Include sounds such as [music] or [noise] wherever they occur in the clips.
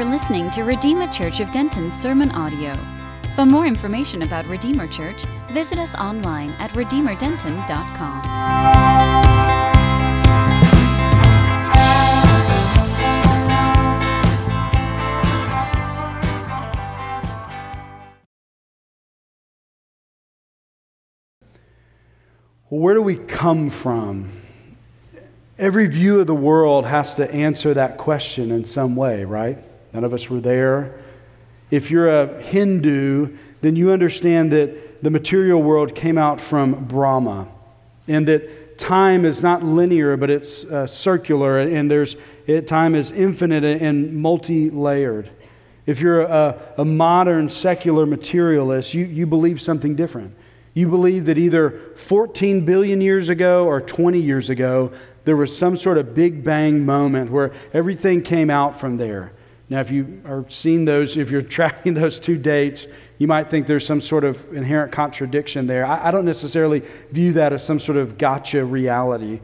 for listening to Redeemer Church of Denton's sermon audio. For more information about Redeemer Church, visit us online at redeemerdenton.com. Where do we come from? Every view of the world has to answer that question in some way, right? None of us were there. If you're a Hindu, then you understand that the material world came out from Brahma and that time is not linear, but it's uh, circular, and there's, it, time is infinite and multi layered. If you're a, a modern secular materialist, you, you believe something different. You believe that either 14 billion years ago or 20 years ago, there was some sort of big bang moment where everything came out from there. Now, if you are seeing those, if you're [laughs] tracking those two dates, you might think there's some sort of inherent contradiction there. I, I don't necessarily view that as some sort of gotcha reality.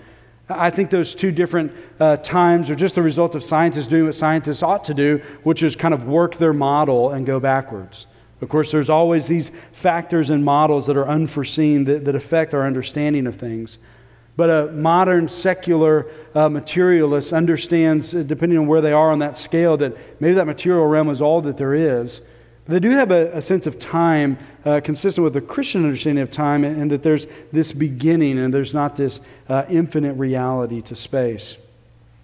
I think those two different uh, times are just the result of scientists doing what scientists ought to do, which is kind of work their model and go backwards. Of course, there's always these factors and models that are unforeseen that, that affect our understanding of things. But a modern secular uh, materialist understands, uh, depending on where they are on that scale, that maybe that material realm is all that there is. They do have a, a sense of time uh, consistent with the Christian understanding of time, and, and, that there's this beginning and there's not this uh, infinite reality to space.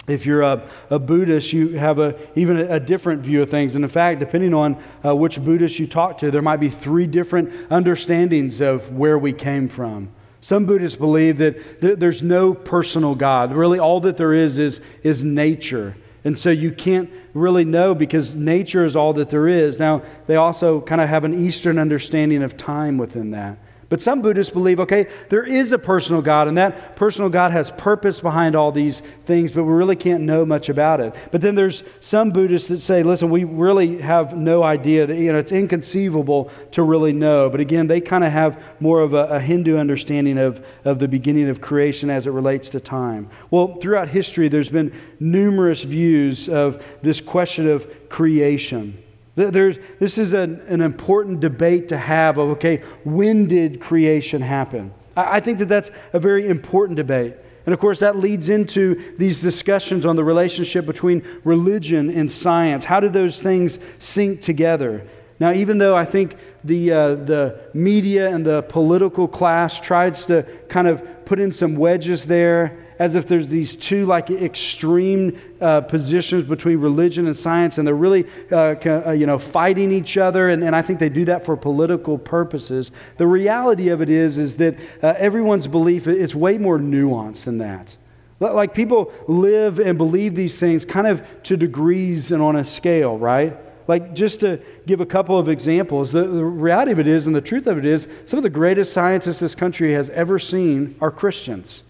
If you're a, a, Buddhist, you have a, even a, a, different view of things. And in fact, depending on uh, which Buddhist you talk to, there might be three different understandings of where we came from. Some Buddhists believe that th- there's no personal God. Really, all that there is, is is nature. And so you can't really know because nature is all that there is. Now, they also kind of have an Eastern understanding of time within that. But some Buddhists believe, okay, there is a personal God, and that personal God has purpose behind all these things, but we really can't know much about it. But then there's some Buddhists that say, listen, we really have no idea that, you know, it's inconceivable to really know. But again, they kind of have more of a, a Hindu understanding of, of the beginning of creation as it relates to time. Well, throughout history, there's been numerous views of this question of creation. There's, this is an, an important debate to have of, okay, when did creation happen? I, I think that that's a very important debate. And of course, that leads into these discussions on the relationship between religion and science. How do those things sync together? Now, even though I think the, uh, the media and the political class tries to kind of put in some wedges there, as if there's these two like extreme uh, positions between religion and science, and they're really uh, uh, you know fighting each other. And, and I think they do that for political purposes. The reality of it is is that uh, everyone's belief is way more nuanced than that. Like people live and believe these things kind of to degrees and on a scale, right? Like, just to give a couple of examples, the, the, reality of it is, and the truth of it is, some of the greatest scientists this country has ever seen are Christians.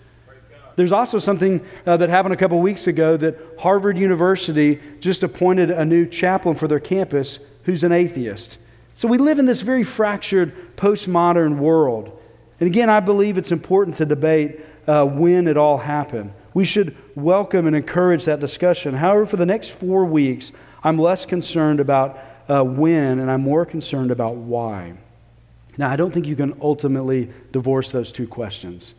There's also something uh, that happened a couple weeks ago that Harvard University just appointed a new chaplain for their campus who's an atheist. So we live in this very fractured postmodern world. And again, I believe it's important to debate uh, when it all happened. We should welcome and encourage that discussion. However, for the next four weeks, I'm less concerned about uh, when and I'm more concerned about why. Now, I don't think you can ultimately divorce those two questions.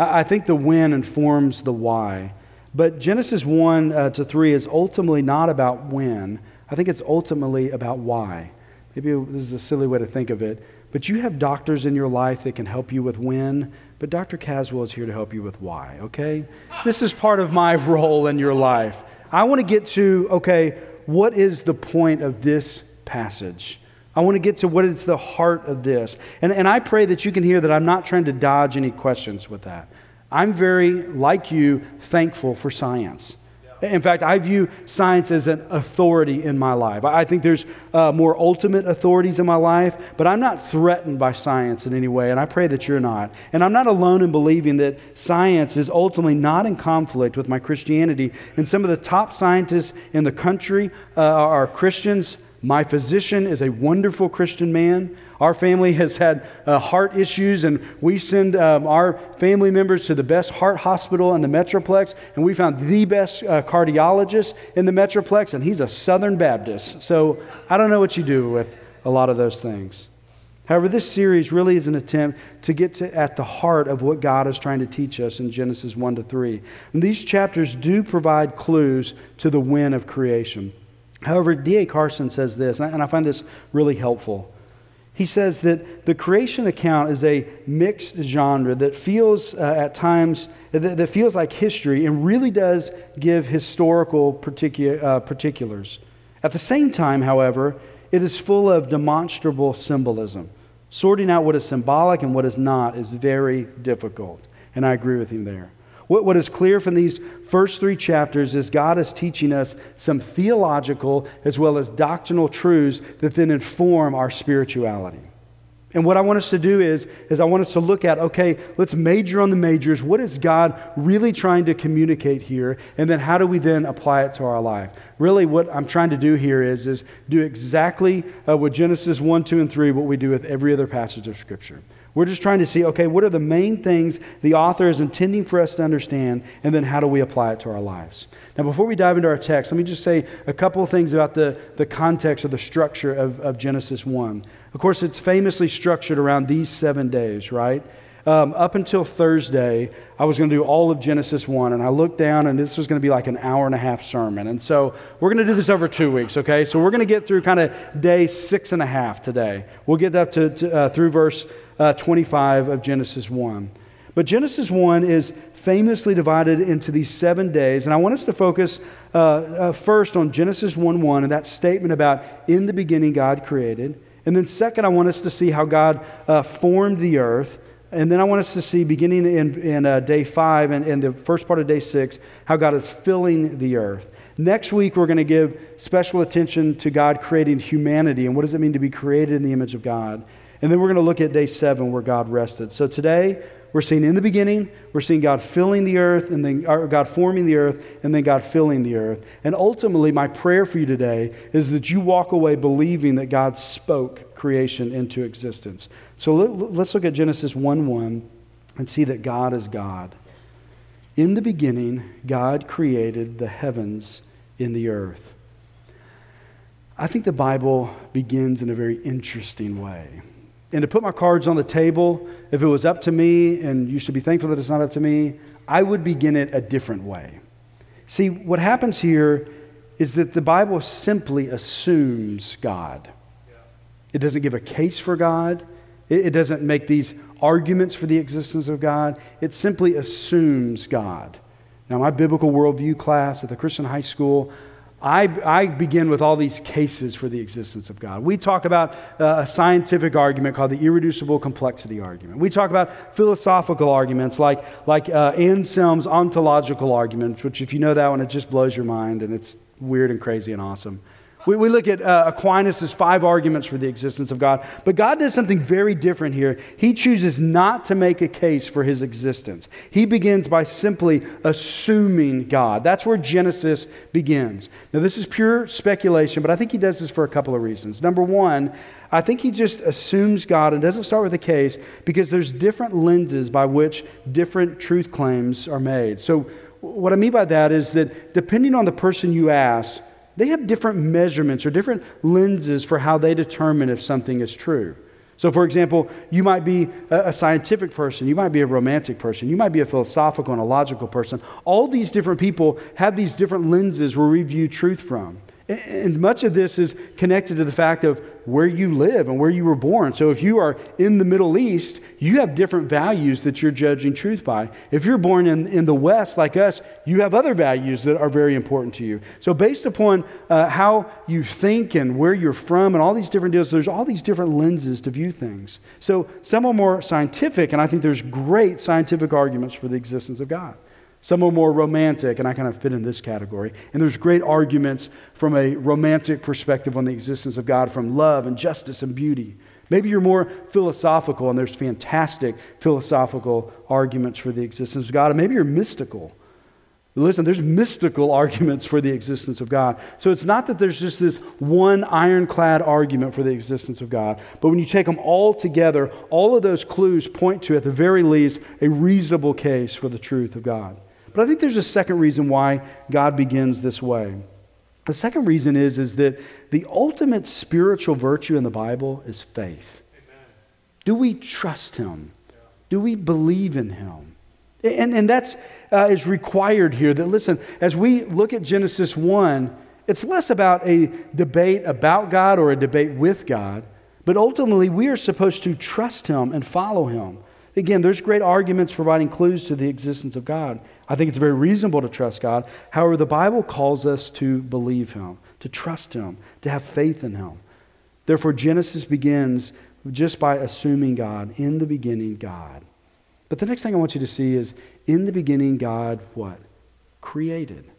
I think the when informs the why. But Genesis 1 uh, to 3 is ultimately not about when. I think it's ultimately about why. Maybe this is a silly way to think of it. But you have doctors in your life that can help you with when, but Dr. Caswell is here to help you with why, okay? This is part of my [laughs] role in your life. I want to get to, okay, what is the point of this passage? I want to get to what is the heart of this. And, and I pray that you can hear that I'm not trying to dodge any questions with that. I'm very, like you, thankful for science. In fact, I view science as an authority in my life. I think there's uh, more ultimate authorities in my life, but I'm not threatened by science in any way, and I pray that you're not. And I'm not alone in believing that science is ultimately not in conflict with my Christianity. And some of the top scientists in the country uh, are Christians My physician is a wonderful Christian man. Our family has had uh, heart issues, and we send um, our family members to the best heart hospital in the Metroplex, and we found the best uh, cardiologist in the Metroplex, and he's a Southern Baptist. So I don't know what you do with a lot of those things. However, this series really is an attempt to get to, at the heart of what God is trying to teach us in Genesis 1 to 3. And these chapters do provide clues to the when of creation. However, D.A. Carson says this, and I find this really helpful. He says that the creation account is a mixed genre that feels uh, at times that, that, feels like history and really does give historical particu- uh, particulars. At the same time, however, it is full of demonstrable symbolism. Sorting out what is symbolic and what is not is very difficult. And I agree with him there. What, what is clear from these first three chapters is God is teaching us some theological as well as doctrinal truths that then inform our spirituality. And what I want us to do is, is I want us to look at, okay, let's major on the majors. What is God really trying to communicate here? And then how do we then apply it to our life? Really, what I'm trying to do here is, is do exactly uh, with Genesis 1, 2, and 3, what we do with every other passage of Scripture. We're just trying to see, okay, what are the main things the author is intending for us to understand, and then how do we apply it to our lives? Now, before we dive into our text, let me just say a couple of things about the, the context or the structure of, of Genesis 1. Of course, it's famously structured around these seven days, right? Um, up until Thursday, I was going to do all of Genesis 1, and I looked down, and this was going to be like an hour and a half sermon. And so we're going to do this over two weeks, okay? So we're going to get through kind of day six and a half today. We'll get up to, to uh, through verse uh, 25 of Genesis 1. But Genesis 1 is famously divided into these seven days. And I want us to focus uh, uh, first on Genesis 1 1 and that statement about in the beginning God created. And then, second, I want us to see how God uh, formed the earth. And then I want us to see, beginning in, in uh, day five and, and the first part of day six, how God is filling the earth. Next week, we're going to give special attention to God creating humanity and what does it mean to be created in the image of God. And then we're going to look at day seven where God rested. So today, we're seeing in the beginning, we're seeing God filling the earth, and then God forming the earth, and then God filling the earth. And ultimately, my prayer for you today is that you walk away believing that God spoke creation into existence. So let, us look at Genesis 1 1 and see that God is God. In the beginning, God created the heavens in the earth. I think the Bible begins in a very interesting way and to put my cards on the table, if it was up to me, and you should be thankful that it's not up to me, I would begin it a different way. See, what happens here is that the Bible simply assumes God. It doesn't give a case for God, it, doesn't make these arguments for the existence of God. It simply assumes God. Now, my biblical worldview class at the Christian high school, I, I, begin with all these cases for the existence of God. We talk about uh, a scientific argument called the irreducible complexity argument. We talk about philosophical arguments like, like uh, Anselm's ontological argument, which, if you know that one, it just blows your mind and it's weird and crazy and awesome. We, we look at uh, Aquinas' five arguments for the existence of God, but God does something very different here. He chooses not to make a case for his existence. He begins by simply assuming God. That's where Genesis begins. Now, this is pure speculation, but I think he does this for a couple of reasons. Number one, I think he just assumes God and doesn't start with a case because there's different lenses by which different truth claims are made. So, what I mean by that is that depending on the person you ask, they have different measurements or different lenses for how they determine if something is true. So, for example, you might be a scientific person, you might be a romantic person, you might be a philosophical and a logical person. All these different people have these different lenses where we view truth from. And much of this is connected to the fact of where you live and where you were born. So if you are in the Middle East, you have different values that you're judging truth by. If you're born in, in the West, like us, you have other values that are very important to you. So based upon uh, how you think and where you're from and all these different deals, there's all these different lenses to view things. So some are more scientific, and I think there's great scientific arguments for the existence of God. Some are more romantic, and I kind of fit in this category. And there's great arguments from a romantic perspective on the existence of God, from love and justice and beauty. Maybe you're more philosophical, and there's fantastic philosophical arguments for the existence of God. And maybe you're mystical. Listen, there's mystical [laughs] arguments for the existence of God. So it's not that there's just this one ironclad argument for the existence of God, but when you take them all together, all of those clues point to, at the very least, a reasonable case for the truth of God. But I think there's a second reason why God begins this way. The second reason is, is that the ultimate spiritual virtue in the Bible is faith. Amen. Do we trust Him? Do we believe in Him? And, and that's uh, is required here. That, listen, as we look at Genesis 1, it's less about a debate about God or a debate with God, but ultimately we are supposed to trust Him and follow Him. Again, there's great arguments providing clues to the existence of God. I think it's very reasonable to trust God. However, the Bible calls us to believe Him, to trust Him, to have faith in Him. Therefore, Genesis begins just by assuming God. In the beginning, God. But the next thing I want you to see is in the beginning, God, what? Created.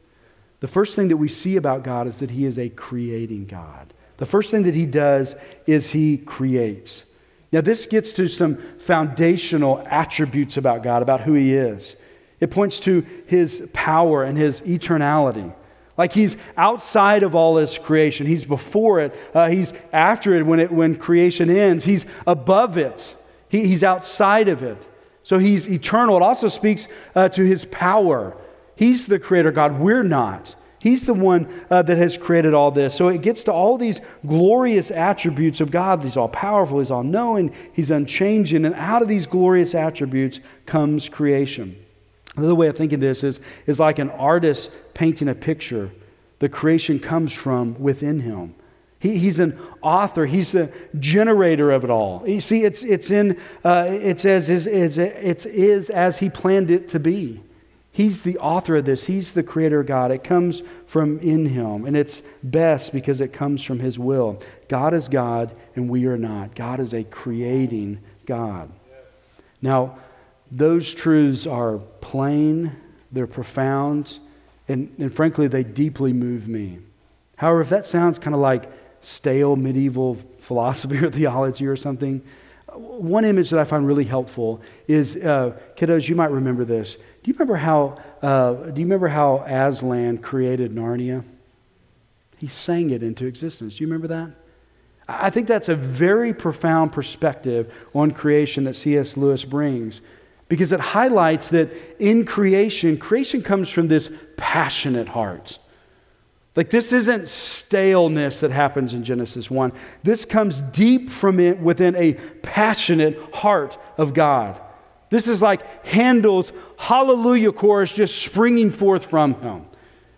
The first thing that we see about God is that He is a creating God. The first thing that He does is He creates. Now, this gets to some foundational attributes about God, about who He is. It points to His power and His eternality. Like He's outside of all His creation, He's before it, uh, He's after it when, it when creation ends, He's above it, he, He's outside of it. So he's eternal. It also speaks uh, to his power. He's the creator God. We're not. He's the one uh, that has created all this. So it gets to all these glorious attributes of God. He's all powerful, He's all knowing, He's unchanging. And out of these glorious attributes comes creation. Another way of thinking this is, is like an artist painting a picture. The creation comes from within him. He, he's an author. He's a generator of it all. You see, it's, it's, in, uh, it's, as, is, it's is as he planned it to be. He's the author of this. He's the creator of God. It comes from in him, and it's best because it comes from his will. God is God, and we are not. God is a creating God. Now, those truths are plain, they're profound, and, and frankly, they deeply move me. However, if that sounds kind of like stale medieval philosophy or theology or something. One image that I find really helpful is, uh, kiddos, you might remember this. Do you remember how, uh, do you remember how Aslan created Narnia? He sang it into existence. Do you remember that? I think that's a very profound perspective on creation that C.S. Lewis brings because it highlights that in creation, creation comes from this passionate heart. Like, this isn't staleness that happens in Genesis 1. This comes deep from it within a passionate heart of God. This is like Handel's Hallelujah chorus just springing forth from him.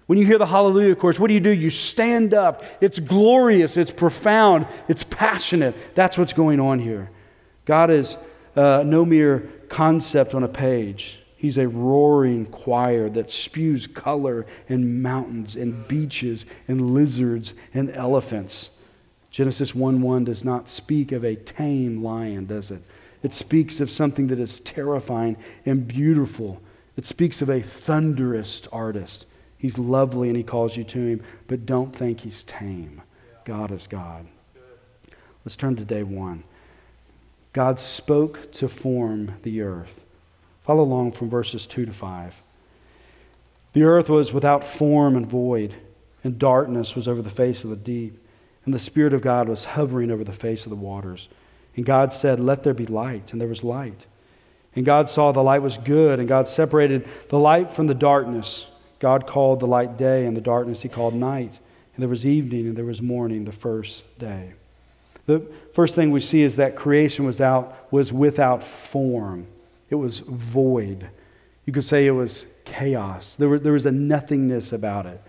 When you hear the Hallelujah chorus, what do you do? You stand up. It's glorious, it's profound, it's passionate. That's what's going on here. God is uh, no mere concept on a page. He's a roaring choir that spews color and mountains and beaches and lizards and elephants. Genesis 1 1 does not speak of a tame lion, does it? It speaks of something that is terrifying and beautiful. It speaks of a thunderous artist. He's lovely and he calls you to him, but don't think he's tame. God is God. Let's turn to day one. God spoke to form the earth. Follow along from verses 2 to 5. The earth was without form and void, and darkness was over the face of the deep, and the Spirit of God was hovering over the face of the waters. And God said, Let there be light, and there was light. And God saw the light was good, and God separated the light from the darkness. God called the light day, and the darkness he called night. And there was evening, and there was morning the first day. The first thing we see is that creation was, out, was without form. It was void. You could say it was chaos. There, were, there was a nothingness about it.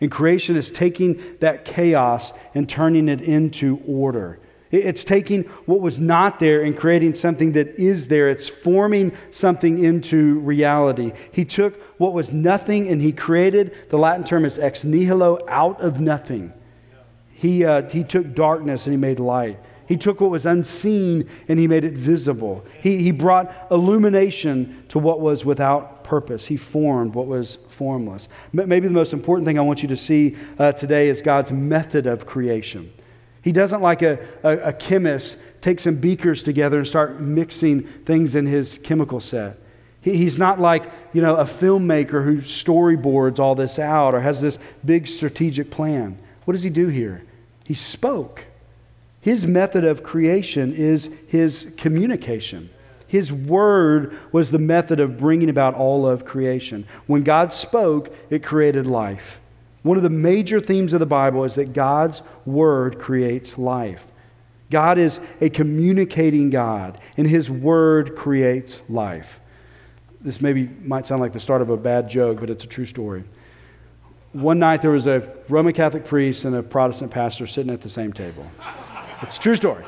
And creation is taking that chaos and turning it into order. It's taking what was not there and creating something that is there. It's forming something into reality. He took what was nothing and he created, the Latin term is ex nihilo, out of nothing. He, uh, he took darkness and he made light. He took what was unseen and he made it visible. He, he brought illumination to what was without purpose. He formed what was formless. Maybe the most important thing I want you to see uh, today is God's method of creation. He doesn't like a, a, a chemist take some beakers together and start mixing things in his chemical set. he's not like, you know, a filmmaker who storyboards all this out or has this big strategic plan. What does he do here? He spoke. His method of creation is his communication. His word was the method of bringing about all of creation. When God spoke, it created life. One of the major themes of the Bible is that God's word creates life. God is a communicating God, and his word creates life. This maybe might sound like the start of a bad joke, but it's a true story. One night there was a Roman Catholic priest and a Protestant pastor sitting at the same table. It's a true story.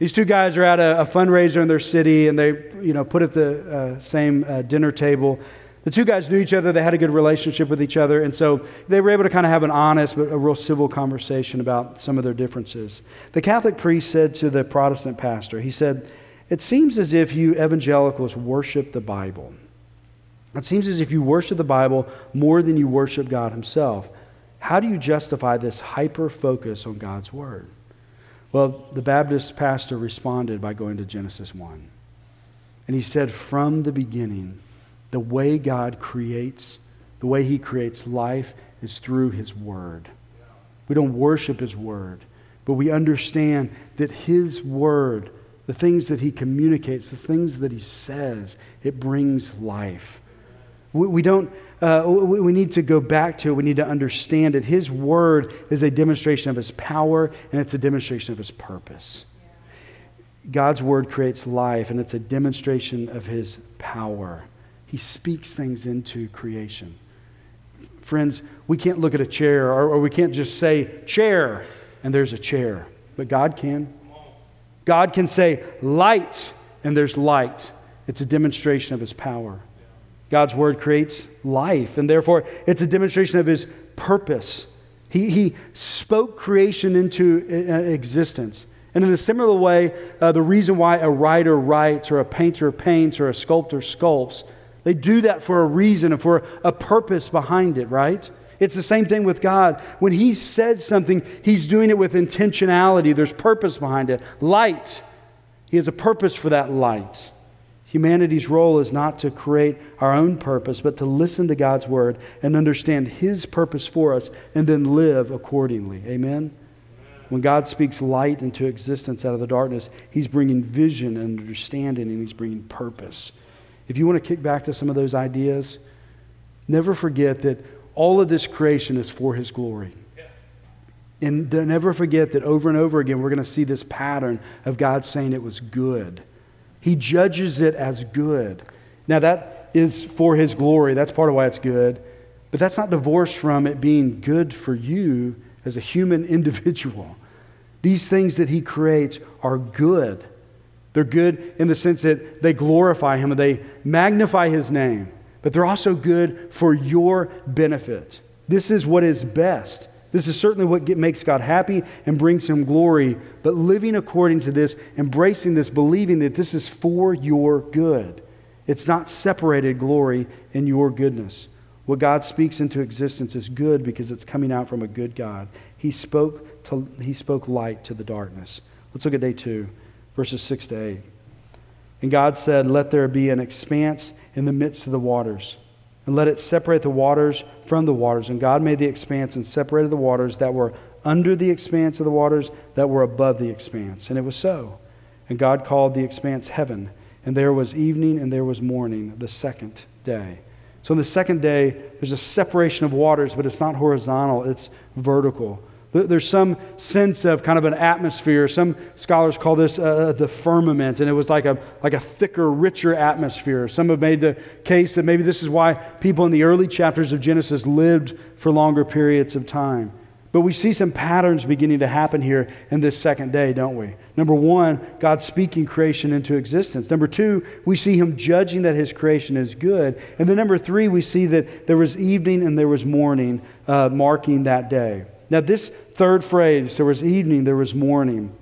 These two guys are at a, a fundraiser in their city, and they, you know, put at the uh, same uh, dinner table. The two guys knew each other. They had a good relationship with each other, and so they were able to kind of have an honest but a real civil conversation about some of their differences. The Catholic priest said to the Protestant pastor, he said, "It seems as if you evangelicals worship the Bible. It seems as if you worship the Bible more than you worship God Himself. How do you justify this hyper focus on God's Word?" Well, the Baptist pastor responded by going to Genesis 1. And he said, From the beginning, the way God creates, the way he creates life is through his word. We don't worship his word, but we understand that his word, the things that he communicates, the things that he says, it brings life. We, we don't uh, we, we need to go back to it. We need to understand it. His word is a demonstration of his power, and it's a demonstration of his purpose. God's word creates life, and it's a demonstration of his power. He speaks things into creation. Friends, we can't look at a chair, or, or we can't just say, chair, and there's a chair. But God can. God can say, light, and there's light. It's a demonstration of his power. God's word creates life, and therefore it's a demonstration of his purpose. He, he spoke creation into uh, existence. And in a similar way, uh, the reason why a writer writes, or a painter paints, or a sculptor sculpts, they do that for a reason and for a purpose behind it, right? It's the same thing with God. When He says something, He's doing it with intentionality. There's purpose behind it. Light, He has a purpose for that light. Humanity's role is not to create our own purpose, but to listen to God's word and understand His purpose for us and then live accordingly. Amen? When God speaks light into existence out of the darkness, He's bringing vision and understanding and He's bringing purpose. If you want to kick back to some of those ideas, never forget that all of this creation is for His glory. And never forget that over and over again, we're going to see this pattern of God saying it was good. He judges it as good. Now, that is for His glory. That's part of why it's good. But that's not divorced from it being good for you as a human [laughs] individual. These things that He creates are good. They're good in the sense that they glorify Him and they magnify His name, but they're also good for your benefit. This is what is best. This is certainly what makes God happy and brings him glory. But living according to this, embracing this, believing that this is for your good. It's not separated glory in your goodness. What God speaks into existence is good because it's coming out from a good God. He spoke, to, he spoke light to the darkness. Let's look at day two, verses 6 to 8. And God said, Let there be an expanse in the midst of the waters and let it separate the waters from the waters. And God made the expanse and separated the waters that were under the expanse of the waters that were above the expanse. And it was so. And God called the expanse heaven. And there was evening and there was morning, the second day. So on the second day, there's a separation of waters, but it's not horizontal, it's vertical. There's some sense of kind of an atmosphere. Some scholars call this uh, the firmament, and it was like a, like a thicker, richer atmosphere. Some have made the case that maybe this is why people in the early chapters of Genesis lived for longer periods of time. But we see some patterns beginning to happen here in this second day, don't we? Number one, God speaking creation into existence. Number two, we see Him judging that His creation is good. And then number three, we see that there was evening and there was morning uh, marking that day. Now, this third phrase, there was evening, there was morning.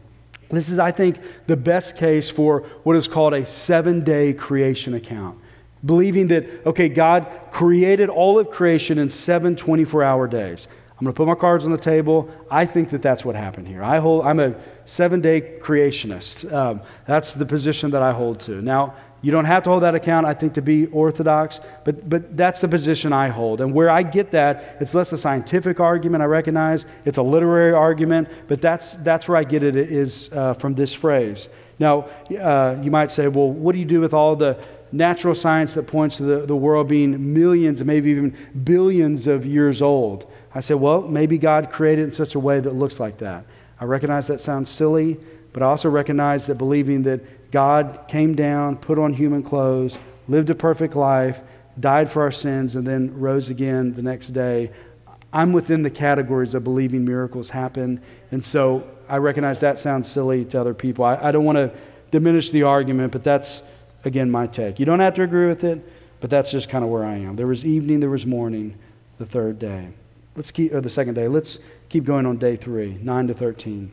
This is, I think, the best case for what is called a seven day creation account. Believing that, okay, God created all of creation in seven 24 hour days. I'm going to put my cards on the table. I think that that's what happened here. I hold, I'm a seven day creationist. Um, that's the position that I hold to. Now, You don't have to hold that account, I think, to be orthodox, but, but that's the position I hold. And where I get that, it's less a scientific argument, I recognize, it's a literary argument, but that's, that's where I get it is uh, from this phrase. Now, uh, you might say, well, what do you do with all the natural science that points to the, the world being millions, maybe even billions of years old? I say, well, maybe God created it in such a way that looks like that. I recognize that sounds silly, but I also recognize that believing that God came down, put on human clothes, lived a perfect life, died for our sins, and then rose again the next day. I'm within the categories of believing miracles happen. And so I recognize that sounds silly to other people. I, I don't want to diminish the argument, but that's, again, my take. You don't have to agree with it, but that's just kind of where I am. There was evening, there was morning, the third day. Let's keep, or the second day. Let's keep going on day three, 9 to 13.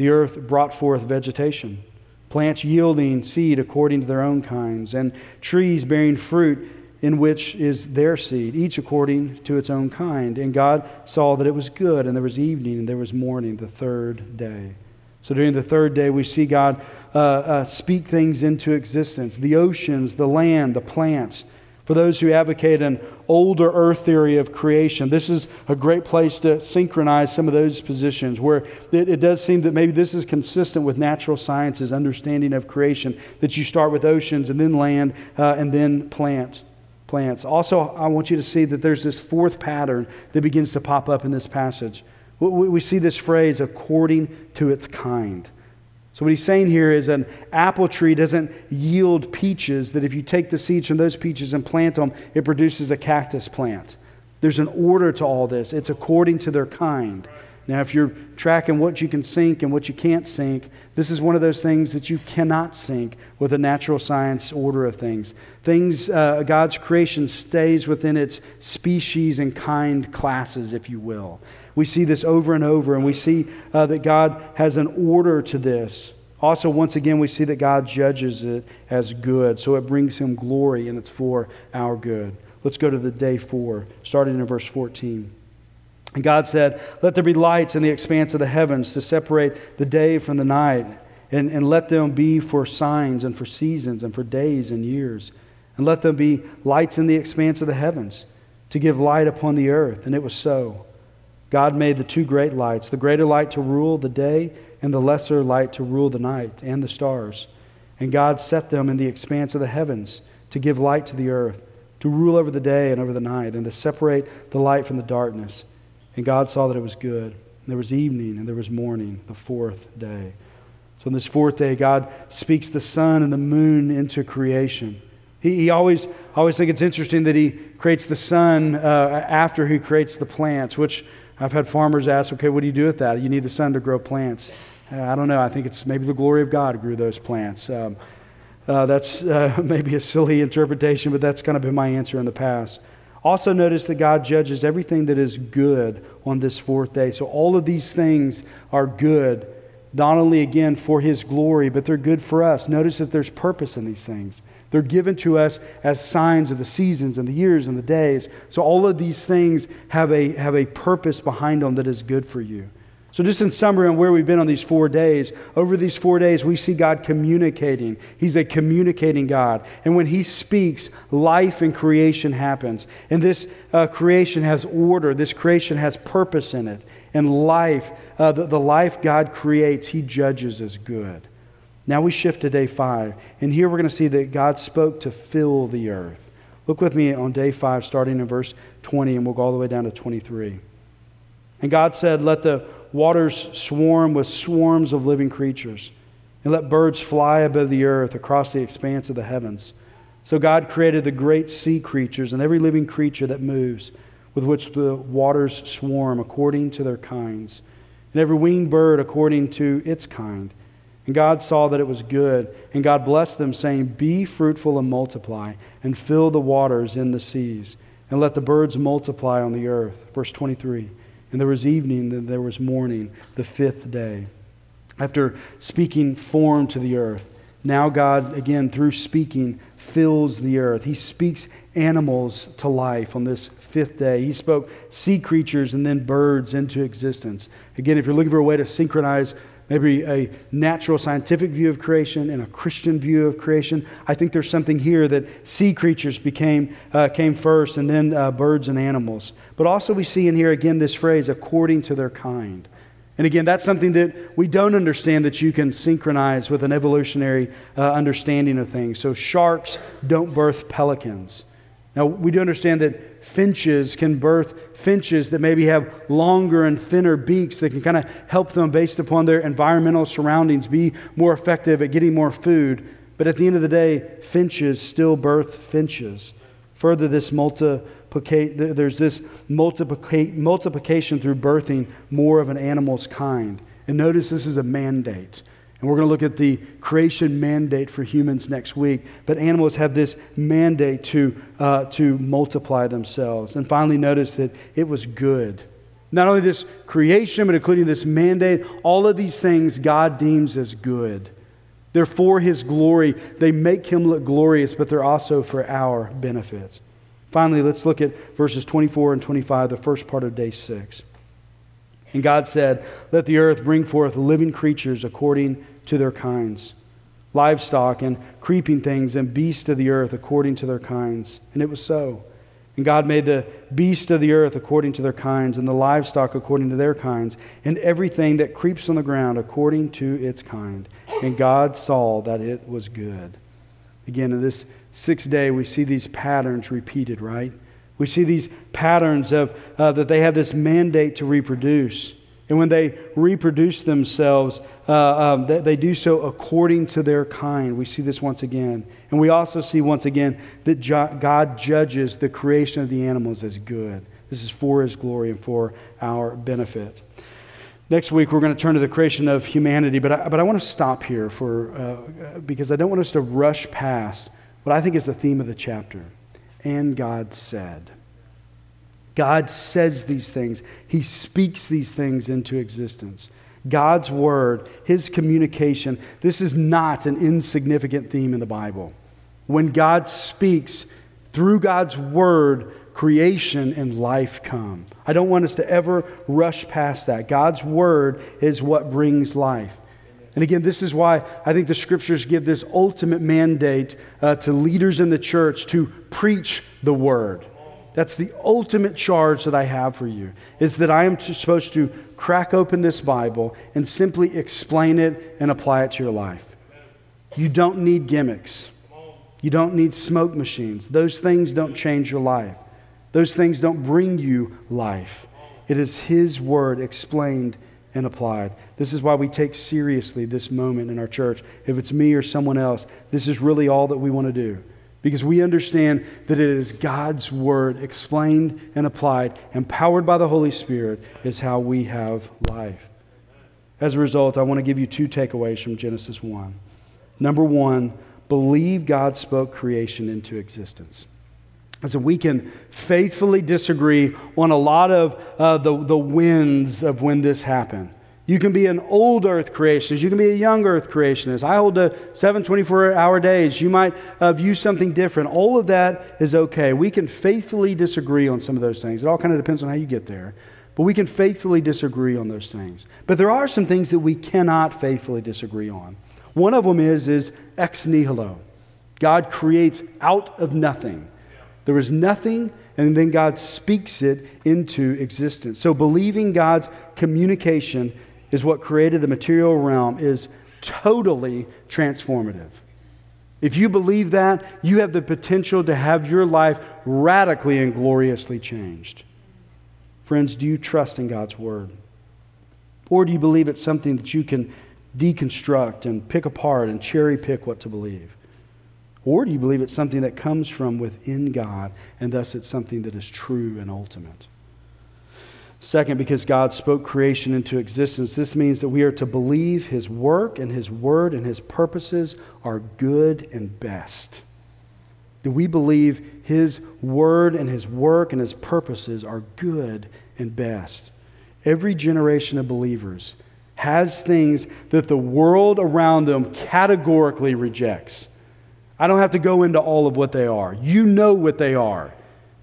The earth brought forth vegetation, plants yielding seed according to their own kinds, and trees bearing fruit in which is their seed, each according to its own kind. And God saw that it was good, and there was evening, and there was morning, the third day. So during the third day, we see God uh, uh, speak things into existence the oceans, the land, the plants for those who advocate an older earth theory of creation, this is a great place to synchronize some of those positions where it, it, does seem that maybe this is consistent with natural science's understanding of creation, that you start with oceans and then land uh, and then plant. Plants. Also, I want you to see that there's this fourth pattern that begins to pop up in this passage. We, we see this phrase, according to its kind. So, what he's saying here is an apple tree doesn't yield peaches, that if you take the seeds from those peaches and plant them, it produces a cactus plant. There's an order to all this, it's according to their kind. Now, if you're tracking what you can sync and what you can't sync, this is one of those things that you cannot sync with a natural science order of things. Things, uh, God's creation stays within its species and kind classes, if you will. We see this over and over, and we see uh, that God has an order to this. Also, once again, we see that God judges it as good, so it brings him glory, and it's for our good. Let's go to the day four, starting in verse 14. And God said, Let there be lights in the expanse of the heavens to separate the day from the night, and, and let them be for signs and for seasons and for days and years. And let them be lights in the expanse of the heavens to give light upon the earth. And it was so. God made the two great lights, the greater light to rule the day, and the lesser light to rule the night and the stars. And God set them in the expanse of the heavens to give light to the earth, to rule over the day and over the night, and to separate the light from the darkness. And God saw that it was good. And there was evening and there was morning, the fourth day. So on this fourth day, God speaks the sun and the moon into creation. He, he always, always think it's interesting that he creates the sun uh, after he creates the plants, which I've had farmers ask, okay, what do you do with that? You need the sun to grow plants. Uh, I don't know. I think it's maybe the glory of God grew those plants. Um, uh, that's uh, [laughs] maybe a silly interpretation, but that's kind of been my answer in the past. Also, notice that God judges everything that is good on this fourth day. So, all of these things are good, not only again for His glory, but they're good for us. Notice that there's purpose in these things. They're given to us as signs of the seasons and the years and the days. So all of these things have a, have a purpose behind them that is good for you. So, just in summary on where we've been on these four days, over these four days, we see God communicating. He's a communicating God. And when He speaks, life and creation happens. And this uh, creation has order, this creation has purpose in it. And life, uh, the, the life God creates, He judges as good. Now we shift to day five, and here we're going to see that God spoke to fill the earth. Look with me on day five, starting in verse 20, and we'll go all the way down to 23. And God said, Let the waters swarm with swarms of living creatures, and let birds fly above the earth across the expanse of the heavens. So God created the great sea creatures and every living creature that moves, with which the waters swarm according to their kinds, and every winged bird according to its kind. And God saw that it was good. And God blessed them, saying, Be fruitful and multiply, and fill the waters in the seas, and let the birds multiply on the earth. Verse 23. And there was evening, and there was morning, the fifth day. After speaking form to the earth, now God, again, through speaking, fills the earth. He speaks animals to life on this fifth day. He spoke sea creatures and then birds into existence. Again, if you're looking for a way to synchronize maybe a natural scientific view of creation and a Christian view of creation. I think there's something here that sea creatures became, uh, came first and then uh, birds and animals. But also, we see in here again this phrase, according to their kind. And again, that's something that we don't understand that you can synchronize with an evolutionary uh, understanding of things. So, sharks don't birth pelicans. Now, we do understand that finches can birth finches that maybe have longer and thinner beaks that can kind of help them, based upon their environmental surroundings, be more effective at getting more food. But at the end of the day, finches still birth finches. Further, this multiplicate, there's this multiplication through birthing more of an animal's kind. And notice this is a mandate. And we're going to look at the creation mandate for humans next week. But animals have this mandate to, uh, to multiply themselves. And finally, notice that it was good. Not only this creation, but including this mandate, all of these things God deems as good. They're for His glory. They make Him look glorious, but they're also for our benefits. Finally, let's look at verses 24 and 25, the first part of day six. And God said, Let the earth bring forth living creatures according to their kinds, livestock and creeping things and beasts of the earth according to their kinds. And it was so. And God made the beasts of the earth according to their kinds, and the livestock according to their kinds, and everything that creeps on the ground according to its kind. And God saw that it was good. Again, in this sixth day, we see these patterns repeated, right? We see these patterns of uh, that they have this mandate to reproduce. And when they reproduce themselves, uh, um, they, they, do so according to their kind. We see this once again. And we also see once again that God judges the creation of the animals as good. This is for his glory and for our benefit. Next week, we're going to turn to the creation of humanity, but I, but I want to stop here for, uh, because I don't want us to rush past what I think is the theme of the chapter. And God said. God says these things, He speaks these things into existence. God's word, His communication, this is not an insignificant theme in the Bible. When God speaks through God's word, creation and life come. I don't want us to ever rush past that. God's word is what brings life. And again, this is why I think the scriptures give this ultimate mandate uh, to leaders in the church to preach the word. That's the ultimate charge that I have for you, is that I am supposed to crack open this Bible and simply explain it and apply it to your life. You don't need gimmicks. You don't need smoke machines. Those things don't change your life. Those things don't bring you life. It is His Word explained and applied. This is why we take seriously this moment in our church. If it's me or someone else, this is really all that we want to do because we understand that it is God's word explained and applied, empowered by the Holy Spirit, is how we have life. As a result, I want to give you two takeaways from Genesis 1. Number one, believe God spoke creation into existence. So we can faithfully disagree on a lot of uh, the, the wins of when this happened. You can be an old earth creationist. You can be a young earth creationist. I hold the seven 24 hour days. You might uh, view something different. All of that is okay. We can faithfully disagree on some of those things. It all kind of depends on how you get there. But we can faithfully disagree on those things. But there are some things that we cannot faithfully disagree on. One of them is, is ex nihilo. God creates out of nothing. There is nothing, and then God speaks it into existence. So believing God's communication is what created the material realm is totally transformative. If you believe that, you have the potential to have your life radically and gloriously changed. Friends, do you trust in God's word? Or do you believe it's something that you can deconstruct and pick apart and cherry pick what to believe? Or do you believe it's something that comes from within God and thus it's something that is true and ultimate? Second, because God spoke creation into existence, this means that we are to believe His work and His word and His purposes are good and best. Do we believe His word and His work and His purposes are good and best? Every generation of believers has things that the world around them categorically rejects. I don't have to go into all of what they are. You know what they are.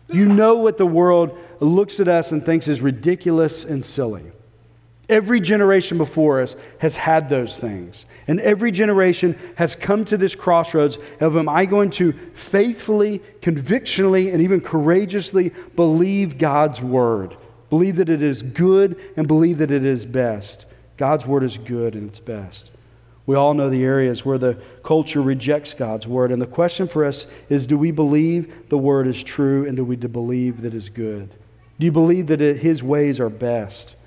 You know what the world looks at us and thinks is ridiculous and silly. Every generation before us has had those things. And every generation has come to this crossroads of am I going to faithfully, convictionally, and even courageously believe God's word? Believe that it is good and believe that it is best. God's word is good and it's best. We all know the areas where the culture rejects God's word. And the question for us is do we believe the word is true and do we believe that it is good? Do you believe that it, his ways are best?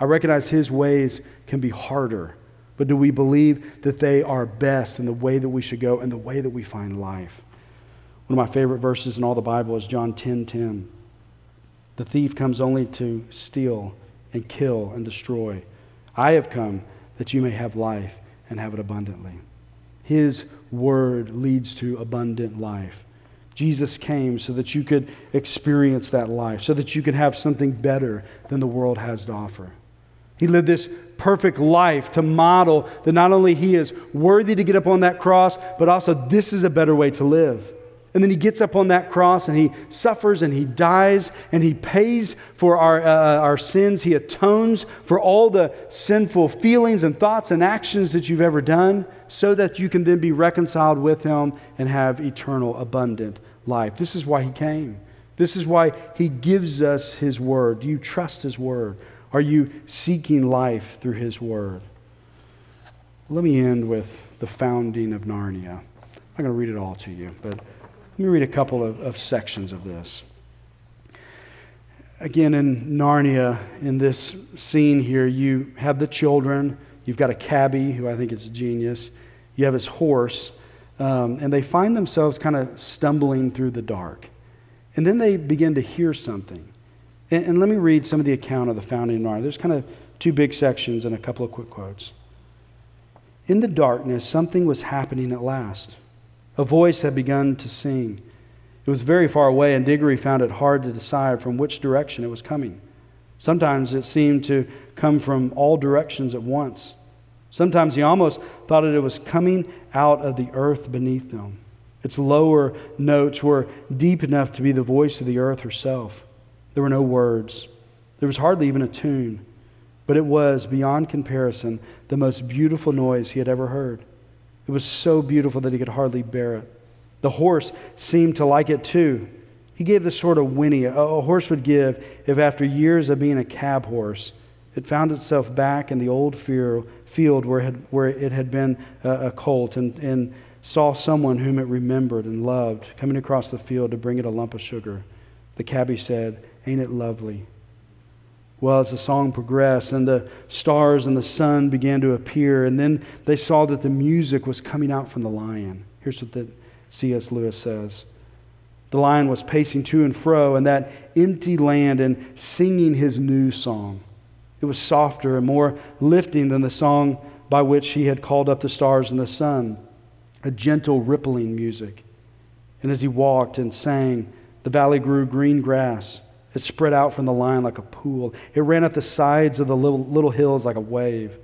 I recognize his ways can be harder, but do we believe that they are best in the way that we should go and the way that we find life? One of my favorite verses in all the Bible is John 10 10. The thief comes only to steal and kill and destroy. I have come that you may have life and have it abundantly. His word leads to abundant life. Jesus came so that you could experience that life, so that you could have something better than the world has to offer. He lived this perfect life to model that not only he is worthy to get up on that cross, but also this is a better way to live. And then he gets up on that cross and he suffers and he dies and he pays for our, uh, uh, our sins. He atones for all the sinful feelings and thoughts and actions that you've ever done so that you can then be reconciled with him and have eternal, abundant life. This is why he came. This is why he gives us his word. Do you trust his word? Are you seeking life through his word? Let me end with the founding of Narnia. I'm going to read it all to you, but let me read a couple of, of sections of this. Again, in Narnia, in this scene here, you have the children. You've got a cabbie, who I think is a genius. You have his horse. Um, and they find themselves kind of stumbling through the dark. And then they begin to hear something. And, and let me read some of the account of the founding of Narnia. There's kind of two big sections and a couple of quick quotes. In the darkness, something was happening at last. A voice had begun to sing. It was very far away, and Diggory found it hard to decide from which direction it was coming. Sometimes it seemed to come from all directions at once. Sometimes he almost thought that it was coming out of the earth beneath them. Its lower notes were deep enough to be the voice of the earth herself. There were no words, there was hardly even a tune, but it was, beyond comparison, the most beautiful noise he had ever heard. It was so beautiful that he could hardly bear it. The horse seemed to like it too. He gave the sort of whinny a, horse would give if, after years of being a cab horse, it found itself back in the old fear, field where it had, where it had been a, a colt and, and saw someone whom it remembered and loved coming across the field to bring it a lump of sugar. The cabbie said, Ain't it lovely? Well, as the song progressed and the stars and the sun began to appear, and then they saw that the music was coming out from the lion. Here's what the C.S. Lewis says The lion was pacing to and fro in that empty land and singing his new song. It was softer and more lifting than the song by which he had called up the stars and the sun, a gentle, rippling music. And as he walked and sang, the valley grew green grass it spread out from the line like a pool. It ran up the sides of the little, little hills like a wave.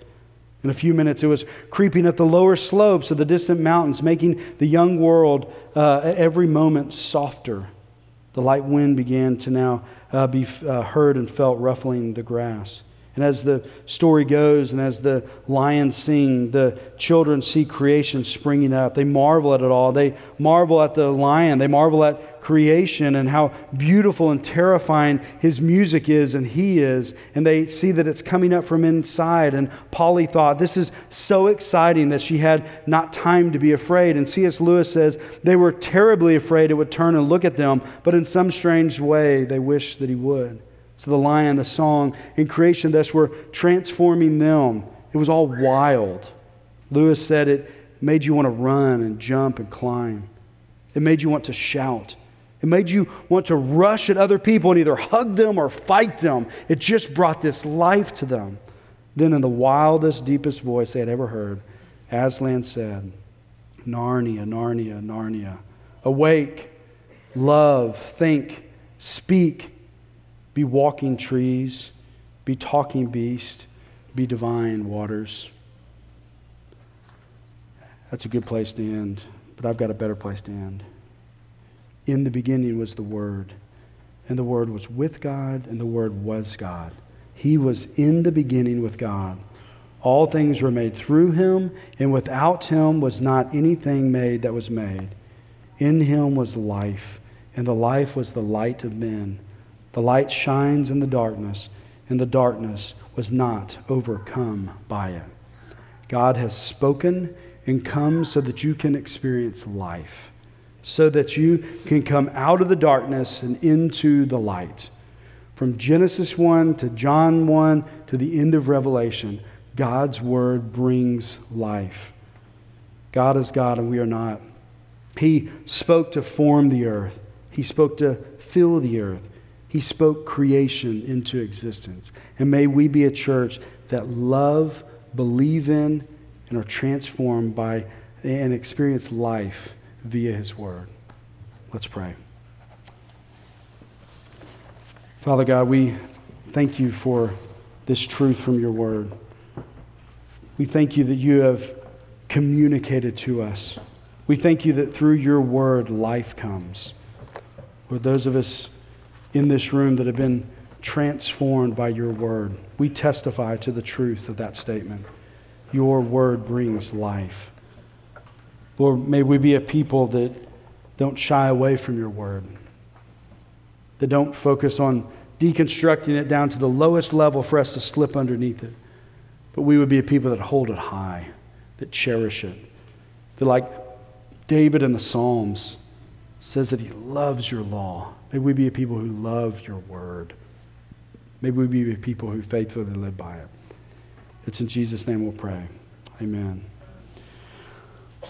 In a few minutes, it was creeping up the lower slopes of the distant mountains, making the young world uh, every moment softer. The light wind began to now uh, be uh, heard and felt ruffling the grass. And as the story goes and as the lions sing, the children see creation springing up. They marvel at it all. They marvel at the lion. They marvel at creation and how beautiful and terrifying his music is and he is. And they see that it's coming up from inside. And Polly thought, this is so exciting that she had not time to be afraid. And C.S. Lewis says they were terribly afraid it would turn and look at them, but in some strange way, they wished that he would. So the lion, the song, and creation thus were transforming them. It was all wild. Lewis said it made you want to run and jump and climb. It made you want to shout. It made you want to rush at other people and either hug them or fight them. It just brought this life to them. Then, in the wildest, deepest voice they had ever heard, Aslan said, Narnia, Narnia, Narnia. Awake, love, think, speak, be walking trees, be talking beast, be divine waters. That's a good place to end, but I've got a better place to end. In the beginning was the Word, and the Word was with God, and the Word was God. He was in the beginning with God. All things were made through him, and without him was not anything made that was made. In him was life, and the life was the light of men. The light shines in the darkness, and the darkness was not overcome by it. God has spoken and come so that you can experience life, so that you can come out of the darkness and into the light. From Genesis 1 to John 1 to the end of Revelation, God's word brings life. God is God and we are not. He spoke to form the earth, He spoke to fill the earth, He spoke creation into existence. And may we be a church that love, believe in, and are transformed by and experience life via His word. Let's pray. Father God, we thank you for this truth from your word. We thank you that you have communicated to us. We thank you that through your word, life comes. For those of us in this room that have been transformed by your word, we testify to the truth of that statement. Your word brings life. Lord, may we be a people that don't shy away from your word that don't focus on deconstructing it down to the lowest level for us to slip underneath it. But we would be a people that hold it high, that cherish it. That, like David in the Psalms, says that he loves your law. May we be a people who love your word. May we be a people who faithfully live by it. It's in Jesus' name we'll pray. Amen.